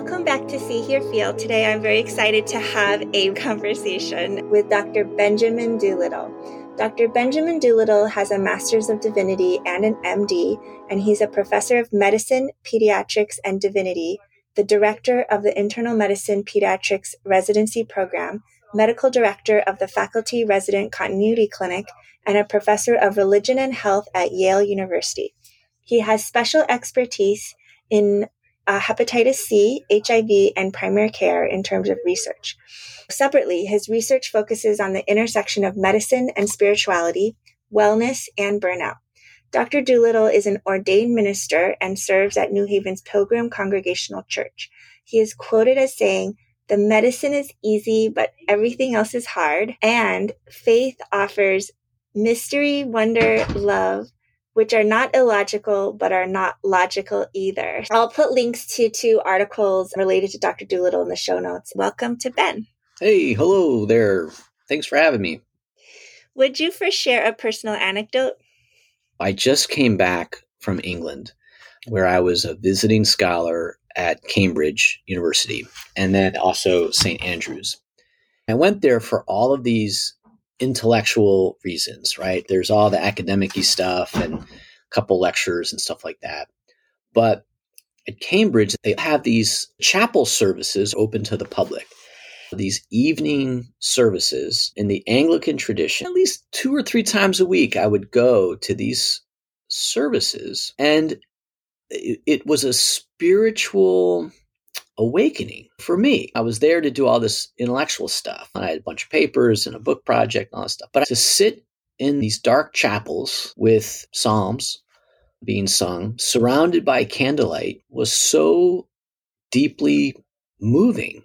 Welcome back to See Hear Feel. Today I'm very excited to have a conversation with Dr. Benjamin Doolittle. Dr. Benjamin Doolittle has a Master's of Divinity and an MD, and he's a professor of medicine, pediatrics, and divinity, the director of the Internal Medicine Pediatrics Residency Program, medical director of the Faculty Resident Continuity Clinic, and a professor of religion and health at Yale University. He has special expertise in uh, hepatitis C, HIV, and primary care in terms of research. Separately, his research focuses on the intersection of medicine and spirituality, wellness, and burnout. Dr. Doolittle is an ordained minister and serves at New Haven's Pilgrim Congregational Church. He is quoted as saying, The medicine is easy, but everything else is hard. And faith offers mystery, wonder, love, which are not illogical, but are not logical either. I'll put links to two articles related to Dr. Doolittle in the show notes. Welcome to Ben. Hey, hello there. Thanks for having me. Would you first share a personal anecdote? I just came back from England, where I was a visiting scholar at Cambridge University and then also St. Andrews. I went there for all of these intellectual reasons, right? There's all the academic stuff and a couple lectures and stuff like that. But at Cambridge, they have these chapel services open to the public. These evening services in the Anglican tradition, at least two or three times a week, I would go to these services. And it, it was a spiritual awakening for me. I was there to do all this intellectual stuff. I had a bunch of papers and a book project and all this stuff. But to sit in these dark chapels with psalms being sung, surrounded by candlelight, was so deeply moving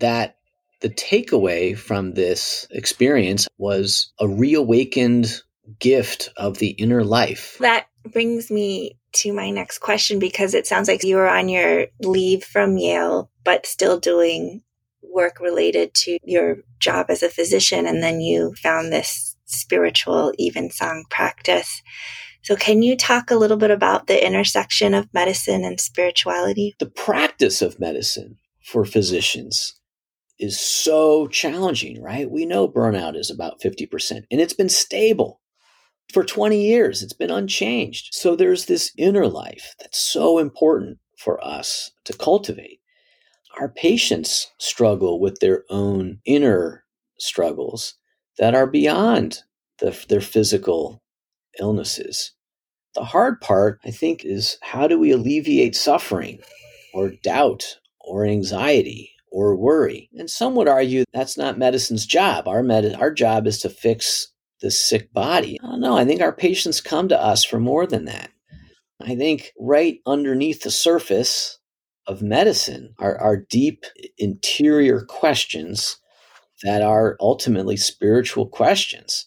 that the takeaway from this experience was a reawakened gift of the inner life. That brings me to my next question because it sounds like you were on your leave from Yale, but still doing work related to your job as a physician. And then you found this spiritual evensong practice. So, can you talk a little bit about the intersection of medicine and spirituality? The practice of medicine for physicians is so challenging, right? We know burnout is about 50%, and it's been stable for 20 years. It's been unchanged. So there's this inner life that's so important for us to cultivate. Our patients struggle with their own inner struggles that are beyond the, their physical illnesses. The hard part, I think, is how do we alleviate suffering or doubt or anxiety or worry? And some would argue that's not medicine's job. Our, med- our job is to fix the sick body. I don't know. I think our patients come to us for more than that. I think right underneath the surface of medicine are, are deep interior questions that are ultimately spiritual questions.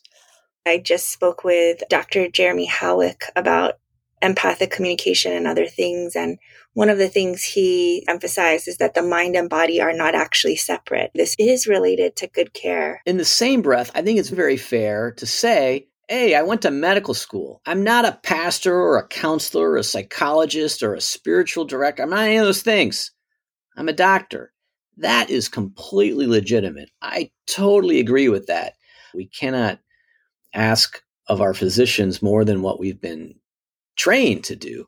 I just spoke with Dr. Jeremy Howick about empathic communication and other things. And one of the things he emphasized is that the mind and body are not actually separate. This is related to good care. In the same breath, I think it's very fair to say, hey, I went to medical school. I'm not a pastor or a counselor or a psychologist or a spiritual director. I'm not any of those things. I'm a doctor. That is completely legitimate. I totally agree with that. We cannot ask of our physicians more than what we've been trained to do.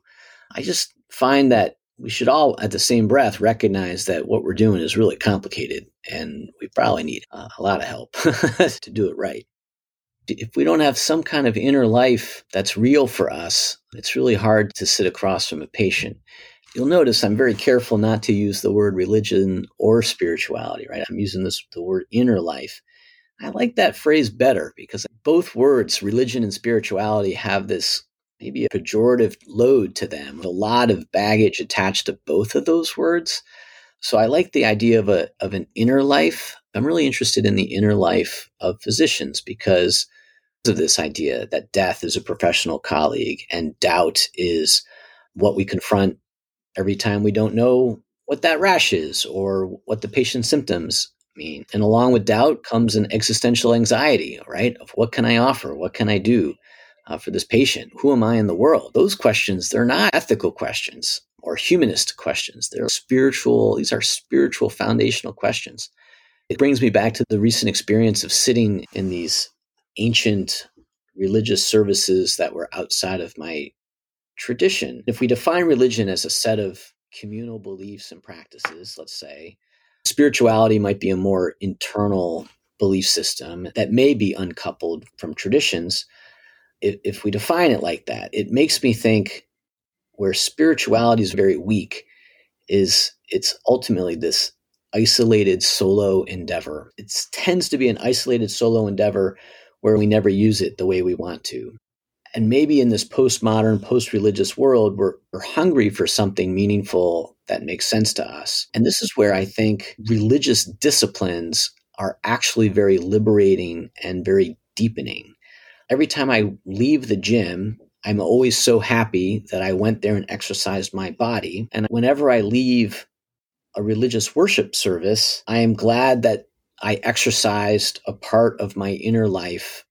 I just find that we should all, at the same breath, recognize that what we're doing is really complicated and we probably need a lot of help to do it right. If we don't have some kind of inner life that's real for us, it's really hard to sit across from a patient. You'll notice I'm very careful not to use the word religion or spirituality, right? I'm using this the word inner life. I like that phrase better because both words, religion and spirituality, have this maybe a pejorative load to them, a lot of baggage attached to both of those words. So I like the idea of a of an inner life. I'm really interested in the inner life of physicians because of this idea that death is a professional colleague and doubt is what we confront every time we don't know what that rash is or what the patient's symptoms mean. And along with doubt comes an existential anxiety, right? Of what can I offer? What can I do? Uh, for this patient? Who am I in the world? Those questions, they're not ethical questions or humanist questions. They're spiritual, these are spiritual foundational questions. It brings me back to the recent experience of sitting in these ancient religious services that were outside of my tradition. If we define religion as a set of communal beliefs and practices, let's say, spirituality might be a more internal belief system that may be uncoupled from traditions. If, if we define it like that, it makes me think where spirituality is very weak is it's ultimately this isolated solo endeavor. It tends to be an isolated solo endeavor where we never use it the way we want to. And maybe in this postmodern, post religious world, we're, we're hungry for something meaningful that makes sense to us. And this is where I think religious disciplines are actually very liberating and very deepening. Every time I leave the gym, I'm always so happy that I went there and exercised my body. And whenever I leave a religious worship service, I am glad that I exercised a part of my inner life.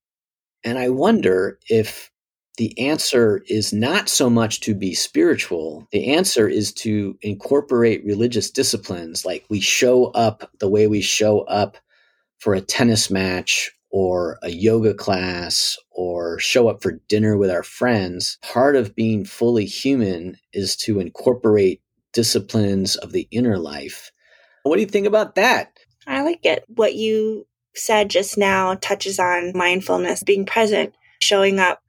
And I wonder if the answer is not so much to be spiritual. The answer is to incorporate religious disciplines like we show up the way we show up for a tennis match or a yoga class or show up for dinner with our friends. Part of being fully human is to incorporate disciplines of the inner life. What do you think about that? I like it. What you said just now touches on mindfulness, being present, showing up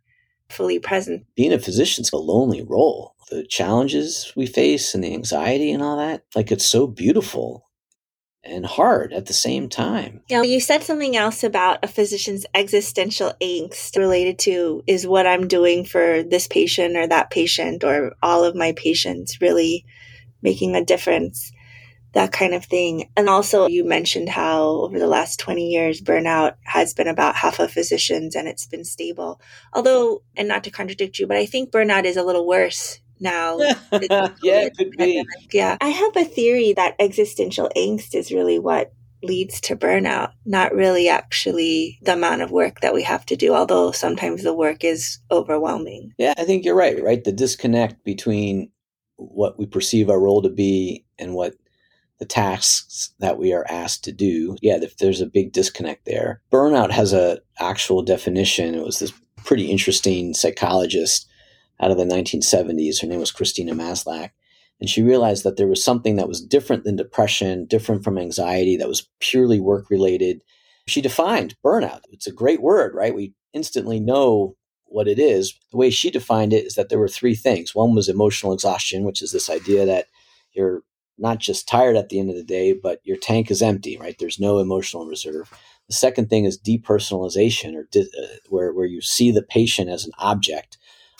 fully present. Being a physician's a lonely role. The challenges we face and the anxiety and all that, like it's so beautiful and hard at the same time. Yeah, you said something else about a physician's existential angst related to is what I'm doing for this patient or that patient or all of my patients really making a difference, that kind of thing. And also, you mentioned how over the last 20 years, burnout has been about half of physicians and it's been stable. Although, and not to contradict you, but I think burnout is a little worse now. yeah, it could be. Yeah. I have a theory that existential angst is really what leads to burnout, not really actually the amount of work that we have to do, although sometimes the work is overwhelming. Yeah, I think you're right, right? The disconnect between what we perceive our role to be and what the tasks that we are asked to do. Yeah, there's a big disconnect there. Burnout has a actual definition. It was this pretty interesting psychologist out of the 1970s. Her name was Christina Maslach. And she realized that there was something that was different than depression, different from anxiety, that was purely work related. She defined burnout. It's a great word, right? We instantly know what it is. The way she defined it is that there were three things. One was emotional exhaustion, which is this idea that you're not just tired at the end of the day, but your tank is empty, right? There's no emotional reserve. The second thing is depersonalization, or di- uh, where, where you see the patient as an object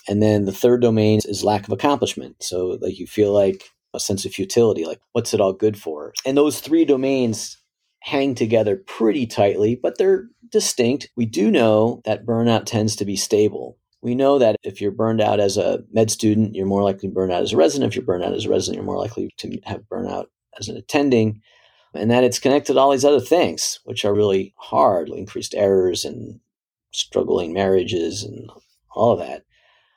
and then the third domain is lack of accomplishment. So like you feel like a sense of futility, like what's it all good for? And those three domains hang together pretty tightly, but they're distinct. We do know that burnout tends to be stable. We know that if you're burned out as a med student, you're more likely to burn out as a resident. If you're burned out as a resident, you're more likely to have burnout as an attending. And that it's connected to all these other things, which are really hard, increased errors and struggling marriages and all of that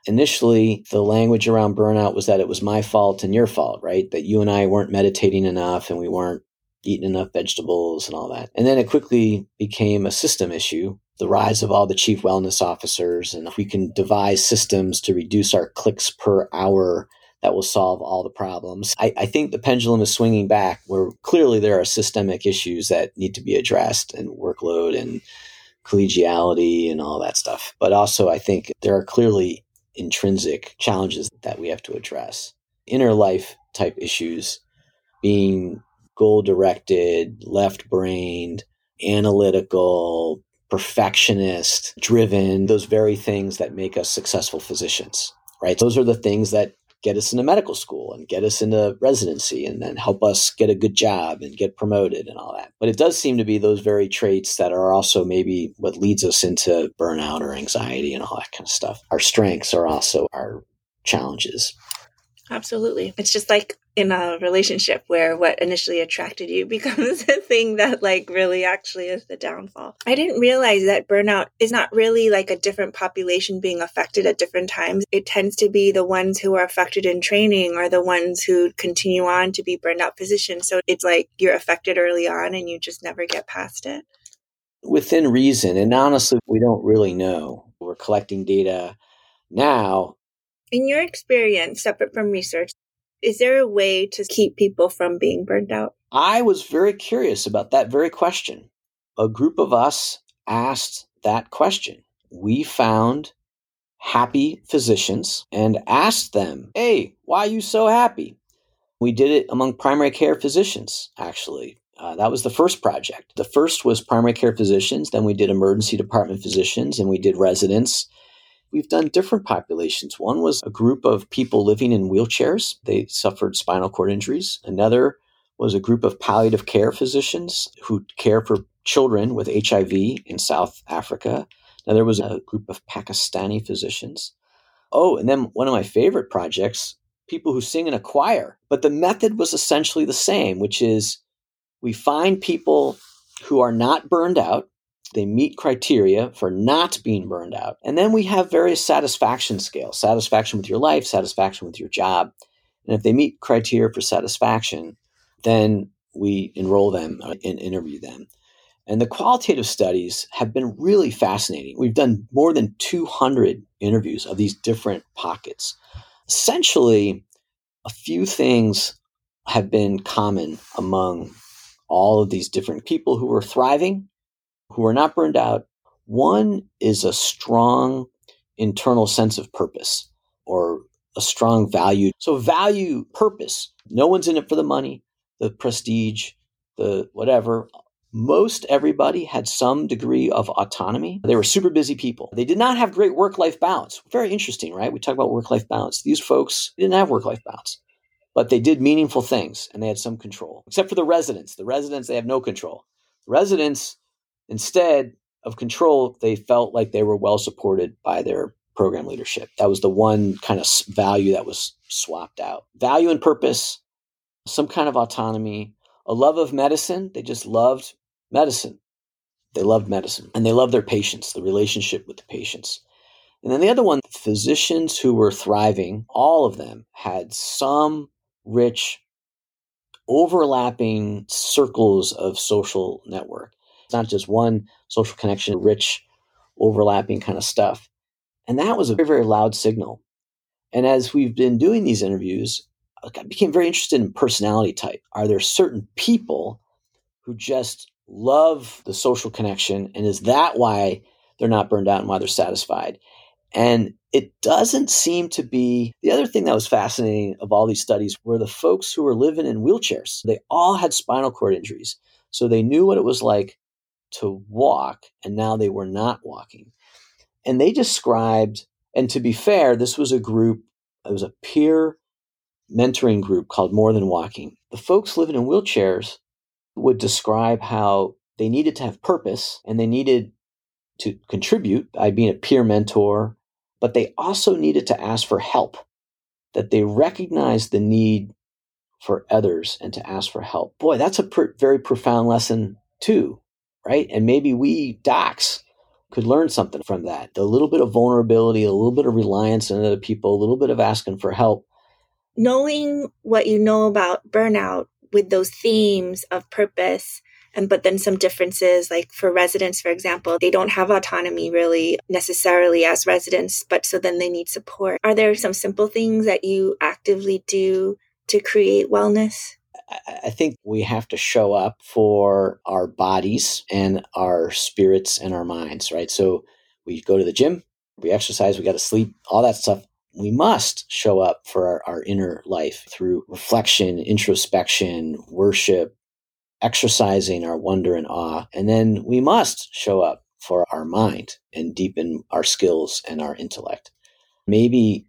initially the language around burnout was that it was my fault and your fault, right? That you and I weren't meditating enough and we weren't eating enough vegetables and all that. And then it quickly became a system issue. The rise of all the chief wellness officers, and if we can devise systems to reduce our clicks per hour, that will solve all the problems. I, I think the pendulum is swinging back where clearly there are systemic issues that need to be addressed and workload and collegiality and all that stuff. But also, I think there are clearly intrinsic challenges that we have to address. Inner life type issues being goal directed, left brained, analytical, perfectionist, driven, those very things that make us successful physicians, right? Those are the things that get us into medical school and get us into residency and then help us get a good job and get promoted and all that. But it does seem to be those very traits that are also maybe what leads us into burnout or anxiety and all that kind of stuff. Our strengths are also our challenges. Absolutely. It's just like in a relationship where what initially attracted you becomes the thing that like really actually is the downfall. I didn't realize that burnout is not really like a different population being affected at different times. It tends to be the ones who are affected in training or the ones who continue on to be burned out physicians. So it's like you're affected early on and you just never get past it. Within reason. And honestly, we don't really know. We're collecting data now in your experience, separate from research, is there a way to keep people from being burned out? I was very curious about that very question. A group of us asked that question. We found happy physicians and asked them, Hey, why are you so happy? We did it among primary care physicians, actually. Uh, that was the first project. The first was primary care physicians, then we did emergency department physicians, and we did residents We've done different populations. One was a group of people living in wheelchairs. They suffered spinal cord injuries. Another was a group of palliative care physicians who care for children with HIV in South Africa. Now, there was a group of Pakistani physicians. Oh, and then one of my favorite projects people who sing in a choir. But the method was essentially the same, which is we find people who are not burned out they meet criteria for not being burned out. And then we have various satisfaction scales satisfaction with your life, satisfaction with your job. And if they meet criteria for satisfaction, then we enroll them uh, and interview them. And the qualitative studies have been really fascinating. We've done more than 200 interviews of these different pockets. Essentially, a few things have been common among all of these different people who are thriving who are not burned out. One is a strong internal sense of purpose or a strong value. So, value, purpose. No one's in it for the money, the prestige, the whatever. Most everybody had some degree of autonomy. They were super busy people. They did not have great work life balance. Very interesting, right? We talk about work life balance. These folks didn't have work life balance, but they did meaningful things and they had some control, except for the residents. The residents, they have no control. residents, Instead of control, they felt like they were well supported by their program leadership. That was the one kind of value that was swapped out. Value and purpose, some kind of autonomy, a love of medicine. They just loved medicine. They loved medicine and they loved their patients, the relationship with the patients. And then the other one, physicians who were thriving, all of them had some rich overlapping circles of social network. It's not just one social connection, rich, overlapping kind of stuff. And that was a very, very loud signal. And as we've been doing these interviews, I became very interested in personality type. Are there certain people who just love the social connection? And is that why they're not burned out and why they're satisfied? And it doesn't seem to be the other thing that was fascinating of all these studies were the folks who were living in wheelchairs. They all had spinal cord injuries. So they knew what it was like to walk, and now they were not walking. And they described, and to be fair, this was a group, it was a peer mentoring group called More Than Walking. The folks living in wheelchairs would describe how they needed to have purpose and they needed to contribute by being a peer mentor, but they also needed to ask for help, that they recognized the need for others and to ask for help. Boy, that's a pr- very profound lesson, too right? And maybe we docs could learn something from that. A little bit of vulnerability, a little bit of reliance on other people, a little bit of asking for help. Knowing what you know about burnout with those themes of purpose and but then some differences like for residents for example they don't have autonomy really necessarily as residents but so then they need support are there some simple things that you actively do to create wellness I think we have to show up for our bodies and our spirits and our minds, right? So we go to the gym, we exercise, we got to sleep, all that stuff. We must show up for our, our inner life through reflection, introspection, worship, exercising our wonder and awe. And then we must show up for our mind and deepen our skills and our intellect. Maybe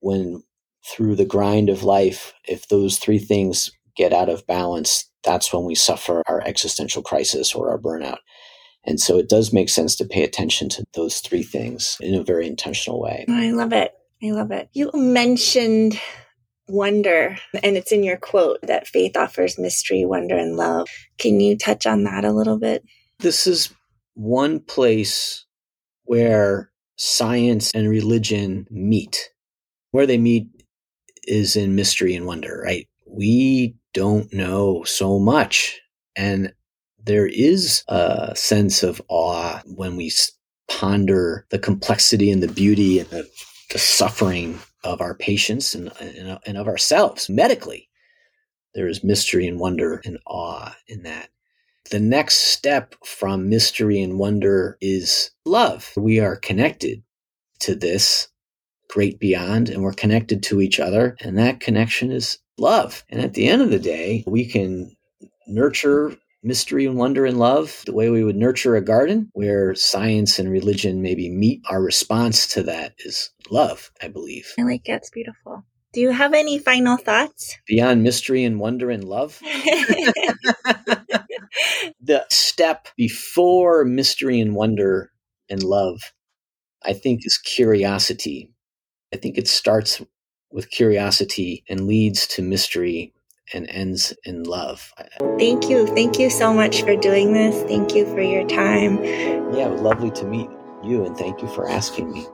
when through the grind of life, if those three things get out of balance, that's when we suffer our existential crisis or our burnout. And so it does make sense to pay attention to those three things in a very intentional way. I love it. I love it. You mentioned wonder, and it's in your quote that faith offers mystery, wonder, and love. Can you touch on that a little bit? This is one place where science and religion meet. Where they meet is in mystery and wonder, right? We don't know so much. And there is a sense of awe when we ponder the complexity and the beauty and the, the suffering of our patients and, and, and of ourselves medically. There is mystery and wonder and awe in that. The next step from mystery and wonder is love. We are connected to this great beyond and we're connected to each other. And that connection is love. And at the end of the day, we can nurture mystery and wonder and love the way we would nurture a garden, where science and religion maybe meet. Our response to that is love, I believe. I like it's beautiful. Do you have any final thoughts? Beyond mystery and wonder and love? the step before mystery and wonder and love, I think, is curiosity. I think it starts with curiosity and leads to mystery and ends in love. Thank you. Thank you so much for doing this. Thank you for your time. Yeah, lovely to meet you, and thank you for asking me.